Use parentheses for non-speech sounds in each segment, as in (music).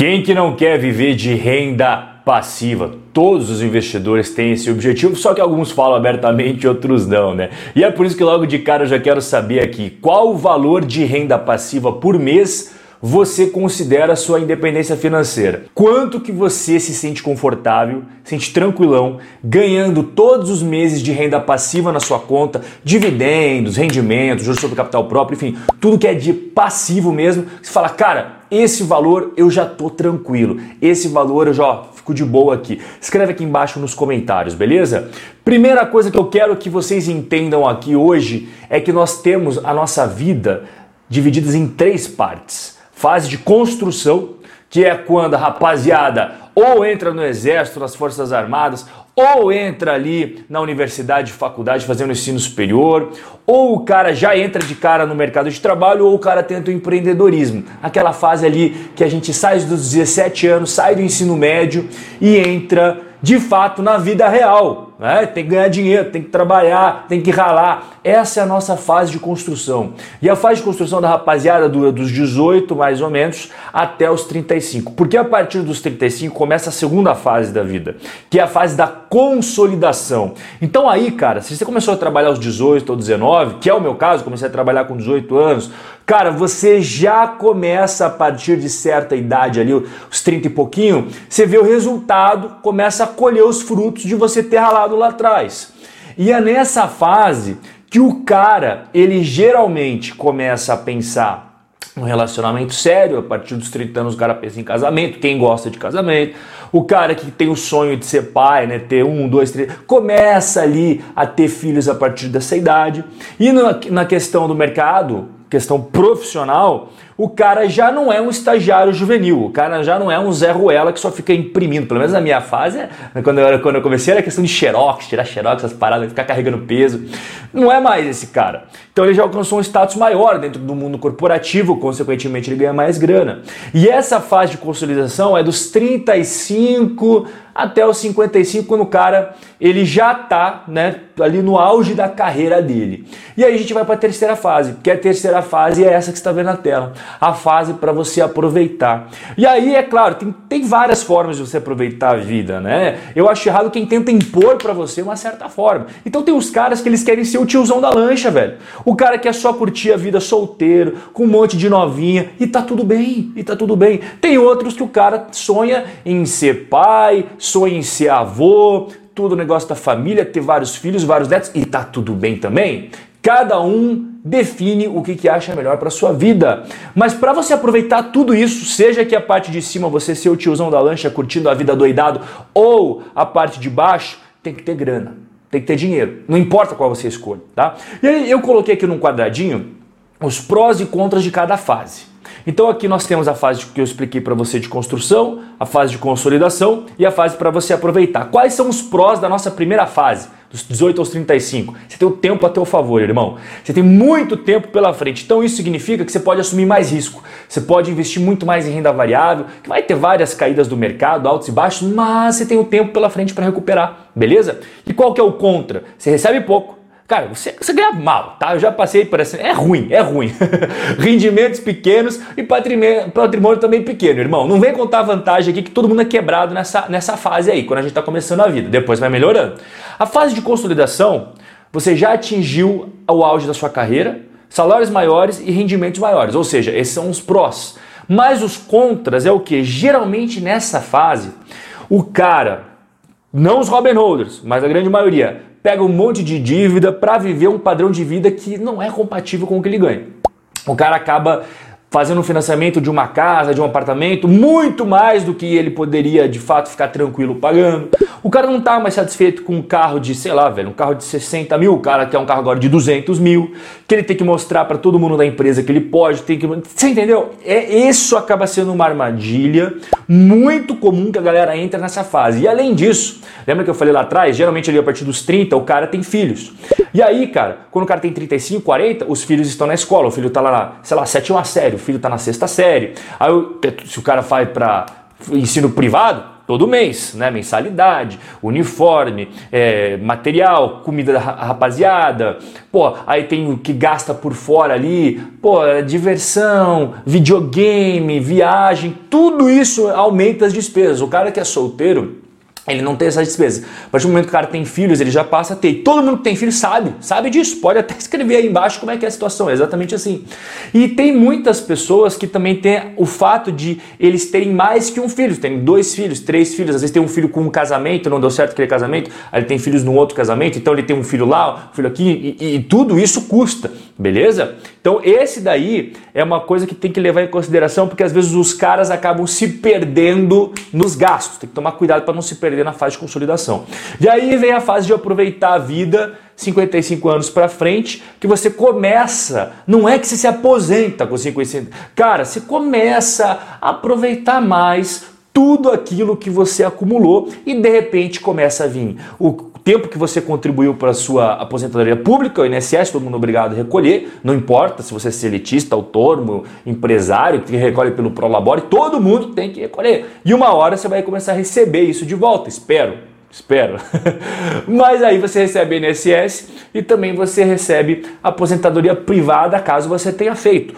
Quem que não quer viver de renda passiva? Todos os investidores têm esse objetivo, só que alguns falam abertamente, outros não, né? E é por isso que logo de cara eu já quero saber aqui qual o valor de renda passiva por mês você considera a sua independência financeira? Quanto que você se sente confortável, sente tranquilão, ganhando todos os meses de renda passiva na sua conta, dividendos, rendimentos, juros sobre capital próprio, enfim, tudo que é de passivo mesmo. Você fala, cara, esse valor eu já tô tranquilo, esse valor eu já ó, fico de boa aqui. Escreve aqui embaixo nos comentários, beleza? Primeira coisa que eu quero que vocês entendam aqui hoje é que nós temos a nossa vida divididas em três partes fase de construção, que é quando a rapaziada ou entra no exército, nas forças armadas, ou entra ali na universidade, faculdade fazendo ensino superior, ou o cara já entra de cara no mercado de trabalho, ou o cara tenta o empreendedorismo. Aquela fase ali que a gente sai dos 17 anos, sai do ensino médio e entra de fato na vida real. Né? Tem que ganhar dinheiro, tem que trabalhar, tem que ralar. Essa é a nossa fase de construção. E a fase de construção da rapaziada dura dos 18 mais ou menos até os 35. Porque a partir dos 35 começa a segunda fase da vida, que é a fase da consolidação. Então aí, cara, se você começou a trabalhar aos 18 ou 19, que é o meu caso, comecei a trabalhar com 18 anos, cara, você já começa a partir de certa idade ali, os 30 e pouquinho, você vê o resultado, começa a colher os frutos de você ter ralado lá atrás. E é nessa fase que o cara, ele geralmente começa a pensar um relacionamento sério, a partir dos 30 anos o cara pensa em casamento, quem gosta de casamento, o cara que tem o sonho de ser pai, né, ter um, dois, três, começa ali a ter filhos a partir dessa idade. E na, na questão do mercado, questão profissional, o cara já não é um estagiário juvenil, o cara já não é um Zé Ruela que só fica imprimindo. Pelo menos na minha fase, né, quando eu, quando eu comecei, era questão de xerox, tirar xerox, essas paradas, ficar carregando peso. Não é mais esse cara. Então ele já alcançou um status maior dentro do mundo corporativo, consequentemente ele ganha mais grana. E essa fase de consolidação é dos 35 até os 55, quando o cara ele já tá, né, ali no auge da carreira dele. E aí a gente vai para a terceira fase, que é a terceira fase é essa que está vendo na tela, a fase para você aproveitar. E aí é claro, tem, tem várias formas de você aproveitar a vida, né? Eu acho errado quem tenta impor para você uma certa forma. Então tem os caras que eles querem ser o tiozão da lancha, velho. O cara quer só curtir a vida solteiro, com um monte de novinha e tá tudo bem, e tá tudo bem. Tem outros que o cara sonha em ser pai, sonha em ser avô, tudo negócio da família, ter vários filhos, vários netos e tá tudo bem também. Cada um define o que, que acha melhor para sua vida. Mas para você aproveitar tudo isso, seja que a parte de cima você ser o tiozão da lancha curtindo a vida doidado, ou a parte de baixo, tem que ter grana, tem que ter dinheiro. Não importa qual você escolhe, tá? E aí eu coloquei aqui num quadradinho os prós e contras de cada fase. Então aqui nós temos a fase que eu expliquei para você de construção, a fase de consolidação e a fase para você aproveitar. Quais são os prós da nossa primeira fase, dos 18 aos 35? Você tem o tempo a teu favor, irmão. Você tem muito tempo pela frente. Então isso significa que você pode assumir mais risco. Você pode investir muito mais em renda variável, que vai ter várias caídas do mercado, altos e baixos, mas você tem o tempo pela frente para recuperar, beleza? E qual que é o contra? Você recebe pouco Cara, você, você ganha mal, tá? Eu já passei por essa. É ruim, é ruim. (laughs) Rendimentos pequenos e patrimônio, patrimônio também pequeno, irmão. Não vem contar vantagem aqui que todo mundo é quebrado nessa, nessa fase aí, quando a gente está começando a vida. Depois vai melhorando. A fase de consolidação, você já atingiu o auge da sua carreira, salários maiores e rendimentos maiores. Ou seja, esses são os prós. Mas os contras é o que? Geralmente nessa fase, o cara, não os Robin Holders, mas a grande maioria, pega um monte de dívida para viver um padrão de vida que não é compatível com o que ele ganha. O cara acaba fazendo um financiamento de uma casa, de um apartamento, muito mais do que ele poderia de fato ficar tranquilo pagando. O cara não tá mais satisfeito com um carro de, sei lá, velho, um carro de 60 mil, o cara quer um carro agora de 200 mil, que ele tem que mostrar para todo mundo da empresa que ele pode, tem que. Você entendeu? É, isso acaba sendo uma armadilha muito comum que a galera entra nessa fase. E além disso, lembra que eu falei lá atrás? Geralmente ali a partir dos 30 o cara tem filhos. E aí, cara, quando o cara tem 35, 40, os filhos estão na escola, o filho tá lá, sei lá, sétima série, o filho tá na sexta série. Aí, se o cara vai para ensino privado, todo mês, né? Mensalidade, uniforme, é, material, comida da rapaziada, pô, aí tem o que gasta por fora ali, pô, diversão, videogame, viagem, tudo isso aumenta as despesas. O cara que é solteiro, ele não tem essa despesa. A partir do momento que o cara tem filhos, ele já passa a ter. todo mundo que tem filho sabe, sabe disso. Pode até (laughs) escrever aí embaixo como é que é a situação. É exatamente assim. E tem muitas pessoas que também têm o fato de eles terem mais que um filho. Tem dois filhos, três filhos. Às vezes tem um filho com um casamento, não deu certo aquele casamento. Aí ele tem filhos num outro casamento. Então ele tem um filho lá, um filho aqui. E, e tudo isso custa, beleza? Então esse daí é uma coisa que tem que levar em consideração porque às vezes os caras acabam se perdendo nos gastos. Tem que tomar cuidado para não se perder na fase de consolidação. E aí vem a fase de aproveitar a vida 55 anos para frente, que você começa, não é que você se aposenta com 55, cara, você começa a aproveitar mais tudo aquilo que você acumulou e de repente começa a vir o tempo que você contribuiu para a sua aposentadoria pública, o INSS, todo mundo obrigado a recolher, não importa se você é seletista, autônomo, empresário, que recolhe pelo Prolabore, todo mundo tem que recolher. E uma hora você vai começar a receber isso de volta, espero. Espero. (laughs) Mas aí você recebe INSS e também você recebe aposentadoria privada caso você tenha feito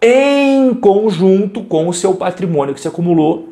em conjunto com o seu patrimônio que você acumulou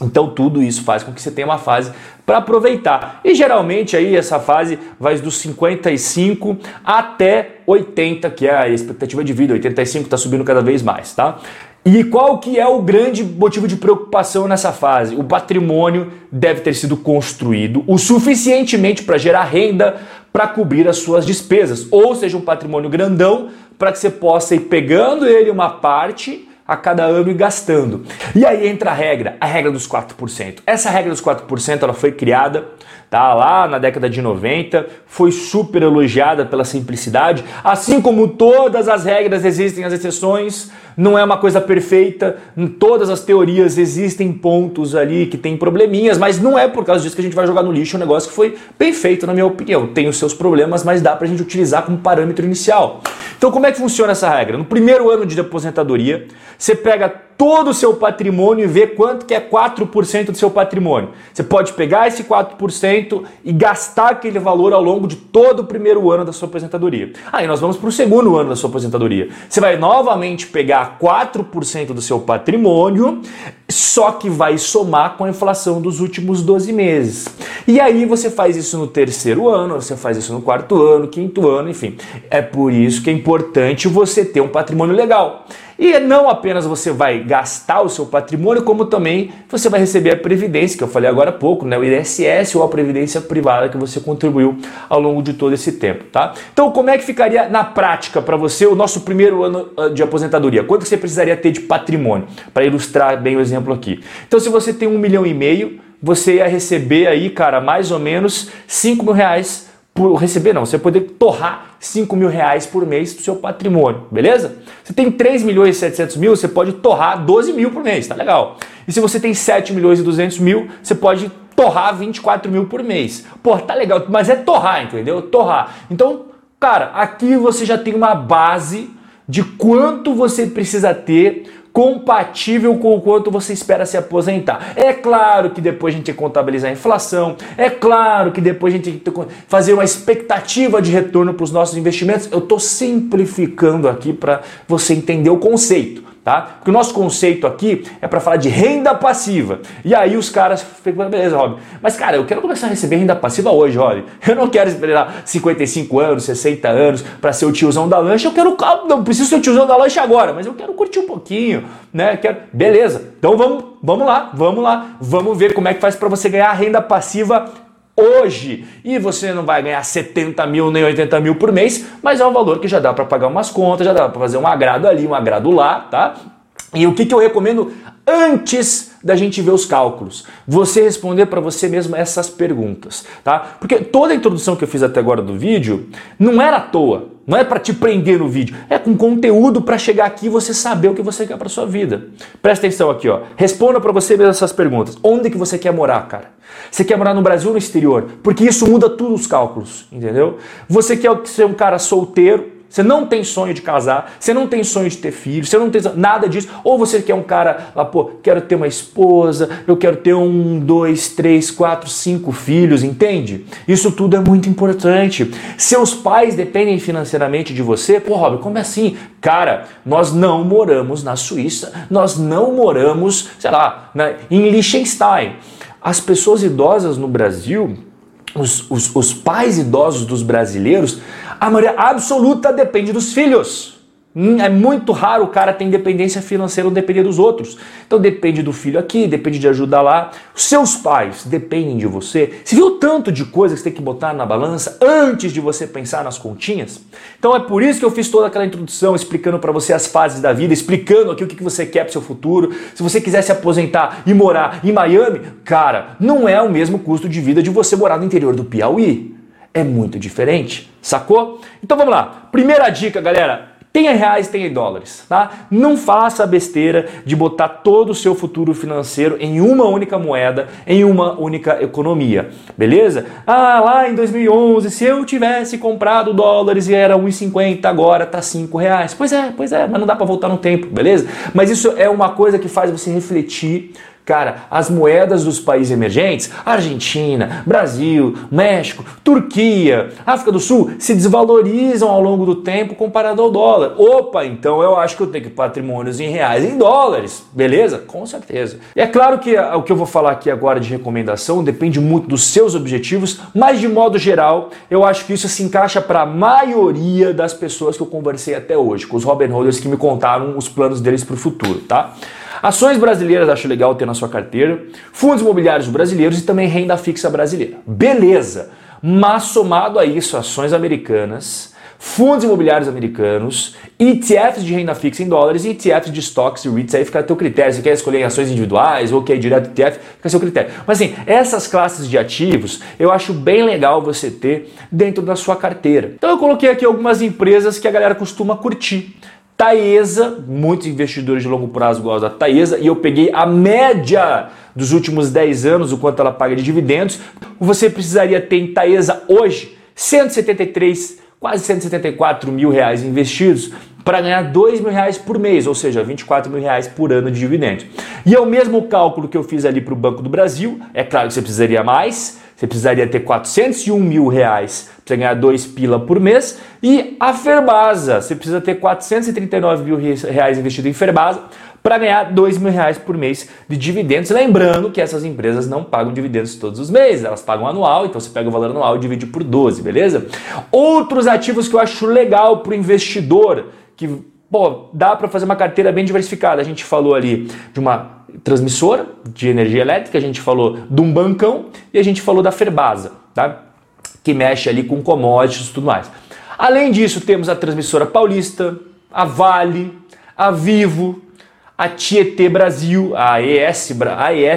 então tudo isso faz com que você tenha uma fase para aproveitar. E geralmente aí essa fase vai dos 55 até 80, que é a expectativa de vida. 85 está subindo cada vez mais, tá? E qual que é o grande motivo de preocupação nessa fase? O patrimônio deve ter sido construído o suficientemente para gerar renda para cobrir as suas despesas, ou seja, um patrimônio grandão para que você possa ir pegando ele uma parte a cada ano e gastando. E aí entra a regra, a regra dos 4%. Essa regra dos 4% ela foi criada tá, lá na década de 90, foi super elogiada pela simplicidade, assim como todas as regras existem as exceções, não é uma coisa perfeita, em todas as teorias existem pontos ali que tem probleminhas, mas não é por causa disso que a gente vai jogar no lixo um negócio que foi bem feito, na minha opinião. Tem os seus problemas, mas dá pra gente utilizar como parâmetro inicial. Então, como é que funciona essa regra? No primeiro ano de aposentadoria, você pega todo o seu patrimônio e vê quanto que é 4% do seu patrimônio. Você pode pegar esse 4% e gastar aquele valor ao longo de todo o primeiro ano da sua aposentadoria. Aí nós vamos para o segundo ano da sua aposentadoria. Você vai novamente pegar 4% do seu patrimônio, só que vai somar com a inflação dos últimos 12 meses. E aí você faz isso no terceiro ano, você faz isso no quarto ano, quinto ano, enfim. É por isso que é importante você ter um patrimônio legal. E não apenas você vai gastar o seu patrimônio, como também você vai receber a previdência, que eu falei agora há pouco, né? o INSS ou a previdência privada que você contribuiu ao longo de todo esse tempo, tá? Então, como é que ficaria na prática para você o nosso primeiro ano ah, de aposentadoria? Quanto você precisaria ter de patrimônio? Para ilustrar bem o exemplo aqui. Então, se você tem um milhão e meio, você ia receber aí, cara, mais ou menos 5 mil reais por receber, não, você poder torrar 5 mil reais por mês do seu patrimônio, beleza? Você tem 3 milhões e 700 mil, você pode torrar 12 mil por mês, tá legal. E se você tem 7 milhões e 200 mil, você pode torrar 24 mil por mês. Pô, tá legal, mas é torrar, entendeu? Torrar. Então, cara, aqui você já tem uma base de quanto você precisa ter compatível com o quanto você espera se aposentar. É claro que depois a gente tem que contabilizar a inflação, é claro que depois a gente tem que fazer uma expectativa de retorno para os nossos investimentos. Eu estou simplificando aqui para você entender o conceito tá? Porque o nosso conceito aqui é para falar de renda passiva. E aí os caras ficam, beleza, Rob, mas cara, eu quero começar a receber renda passiva hoje, Rob. Eu não quero esperar 55 anos, 60 anos para ser o tiozão da lancha, eu quero, não preciso ser o tiozão da lancha agora, mas eu quero curtir um pouquinho, né? Quero, beleza. Então vamos, vamos lá, vamos lá. Vamos ver como é que faz para você ganhar renda passiva hoje. E você não vai ganhar 70 mil nem 80 mil por mês, mas é um valor que já dá para pagar umas contas, já dá para fazer um agrado ali, um agrado lá, tá? E o que, que eu recomendo antes da gente ver os cálculos? Você responder para você mesmo essas perguntas, tá? Porque toda a introdução que eu fiz até agora do vídeo não era à toa, não é para te prender no vídeo, é com conteúdo para chegar aqui e você saber o que você quer para sua vida. Presta atenção aqui, ó. Responda para você mesmo essas perguntas. Onde que você quer morar, cara? Você quer morar no Brasil ou no exterior? Porque isso muda tudo os cálculos, entendeu? Você quer ser um cara solteiro, Você não tem sonho de casar, você não tem sonho de ter filhos, você não tem nada disso. Ou você quer um cara lá, pô, quero ter uma esposa, eu quero ter um, dois, três, quatro, cinco filhos, entende? Isso tudo é muito importante. Seus pais dependem financeiramente de você. Pô, Rob, como é assim? Cara, nós não moramos na Suíça, nós não moramos, sei lá, na, em Liechtenstein. As pessoas idosas no Brasil, os, os, os pais idosos dos brasileiros, a maioria absoluta depende dos filhos. Hum, é muito raro o cara ter independência financeira ou depender dos outros. Então depende do filho aqui, depende de ajudar lá. Os seus pais dependem de você. Você viu tanto de coisa que você tem que botar na balança antes de você pensar nas continhas? Então é por isso que eu fiz toda aquela introdução explicando para você as fases da vida, explicando aqui o que você quer para seu futuro. Se você quiser se aposentar e morar em Miami, cara, não é o mesmo custo de vida de você morar no interior do Piauí. É muito diferente, sacou? Então vamos lá. Primeira dica, galera Tenha reais, tenha dólares, tá? Não faça a besteira de botar todo o seu futuro financeiro em uma única moeda, em uma única economia, beleza? Ah, lá em 2011, se eu tivesse comprado dólares e era 1,50, agora tá 5 reais. Pois é, pois é, mas não dá para voltar no tempo, beleza? Mas isso é uma coisa que faz você refletir Cara, as moedas dos países emergentes, Argentina, Brasil, México, Turquia, África do Sul, se desvalorizam ao longo do tempo comparado ao dólar. Opa, então eu acho que eu tenho que patrimônios em reais em dólares, beleza? Com certeza. E é claro que o que eu vou falar aqui agora de recomendação depende muito dos seus objetivos, mas de modo geral, eu acho que isso se encaixa para a maioria das pessoas que eu conversei até hoje, com os Robin Holders que me contaram os planos deles para o futuro, tá? Ações brasileiras acho legal ter na sua carteira, fundos imobiliários brasileiros e também renda fixa brasileira. Beleza! Mas somado a isso, ações americanas, fundos imobiliários americanos, ETFs de renda fixa em dólares e ETFs de stocks e REITs, aí fica a teu critério. Você quer escolher em ações individuais ou quer ir direto ETF, fica a seu critério. Mas assim, essas classes de ativos eu acho bem legal você ter dentro da sua carteira. Então eu coloquei aqui algumas empresas que a galera costuma curtir. Taesa, muitos investidores de longo prazo gostam da Taesa, e eu peguei a média dos últimos 10 anos, o quanto ela paga de dividendos. Você precisaria ter em Taesa hoje 173, quase 174 mil reais investidos para ganhar 2 mil reais por mês, ou seja, 24 mil reais por ano de dividendos. E é o mesmo cálculo que eu fiz ali para o Banco do Brasil, é claro que você precisaria mais, você precisaria ter 401 mil reais para ganhar 2 pila por mês. E a Ferbasa, você precisa ter 439 mil reais investido em Ferbasa para ganhar 2 mil reais por mês de dividendos. Lembrando que essas empresas não pagam dividendos todos os meses, elas pagam anual, então você pega o valor anual e divide por 12, beleza? Outros ativos que eu acho legal para o investidor, que pô, dá para fazer uma carteira bem diversificada. A gente falou ali de uma transmissora de energia elétrica, a gente falou de um bancão e a gente falou da Ferbasa, tá? que mexe ali com commodities e tudo mais. Além disso, temos a transmissora paulista, a Vale, a Vivo, a Tietê Brasil, a ES,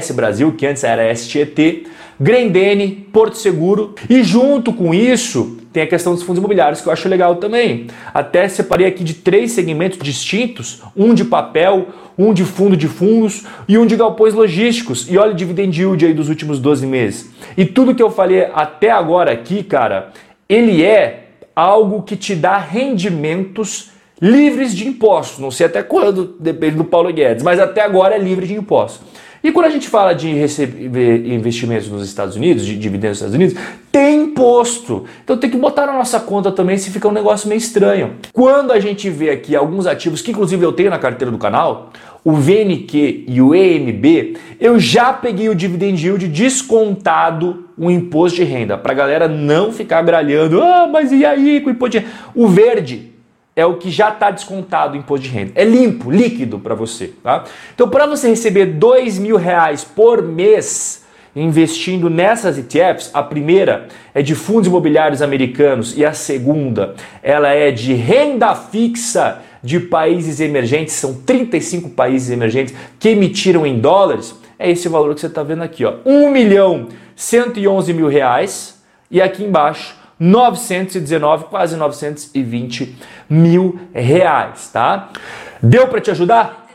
a Brasil, que antes era a STET, Grendene, Porto Seguro e junto com isso tem a questão dos fundos imobiliários que eu acho legal também. Até separei aqui de três segmentos distintos: um de papel, um de fundo de fundos e um de galpões logísticos. E olha o dividend yield aí dos últimos 12 meses. E tudo que eu falei até agora aqui, cara, ele é algo que te dá rendimentos livres de impostos. Não sei até quando, depende do Paulo Guedes, mas até agora é livre de impostos. E quando a gente fala de receber investimentos nos Estados Unidos, de dividendos nos Estados Unidos, tem imposto. Então tem que botar na nossa conta também se fica um negócio meio estranho. Quando a gente vê aqui alguns ativos que inclusive eu tenho na carteira do canal, o VNQ e o EMB, eu já peguei o dividend yield descontado o imposto de renda, para a galera não ficar gralhando, ah, mas e aí com o imposto de renda? O verde é o que já está descontado o imposto de renda. É limpo, líquido para você. Tá? Então, para você receber dois mil reais por mês investindo nessas ETFs, a primeira é de fundos imobiliários americanos e a segunda ela é de renda fixa de países emergentes. São 35 países emergentes que emitiram em dólares. É esse valor que você está vendo aqui, ó, 1 milhão 111 mil reais e aqui embaixo 919, quase 920 mil reais, tá? Deu para te ajudar?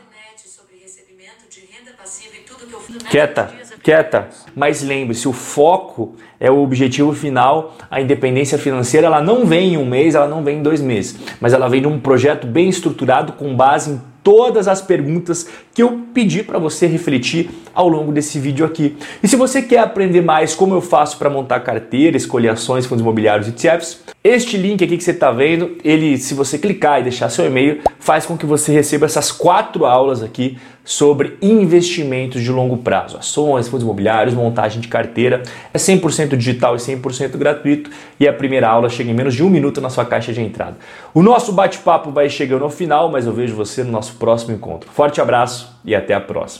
Quieta, quieta. Mas lembre-se, o foco é o objetivo final. A independência financeira ela não vem em um mês, ela não vem em dois meses, mas ela vem de um projeto bem estruturado com base em todas as perguntas que eu pedi para você refletir ao longo desse vídeo aqui. E se você quer aprender mais como eu faço para montar carteira, escolher ações, fundos imobiliários e ETFs, este link aqui que você está vendo, ele, se você clicar e deixar seu e-mail, faz com que você receba essas quatro aulas aqui sobre investimentos de longo prazo, ações, fundos imobiliários, montagem de carteira. É 100% digital e 100% gratuito e a primeira aula chega em menos de um minuto na sua caixa de entrada. O nosso bate-papo vai chegando ao final, mas eu vejo você no nosso próximo encontro. Forte abraço e até a próxima.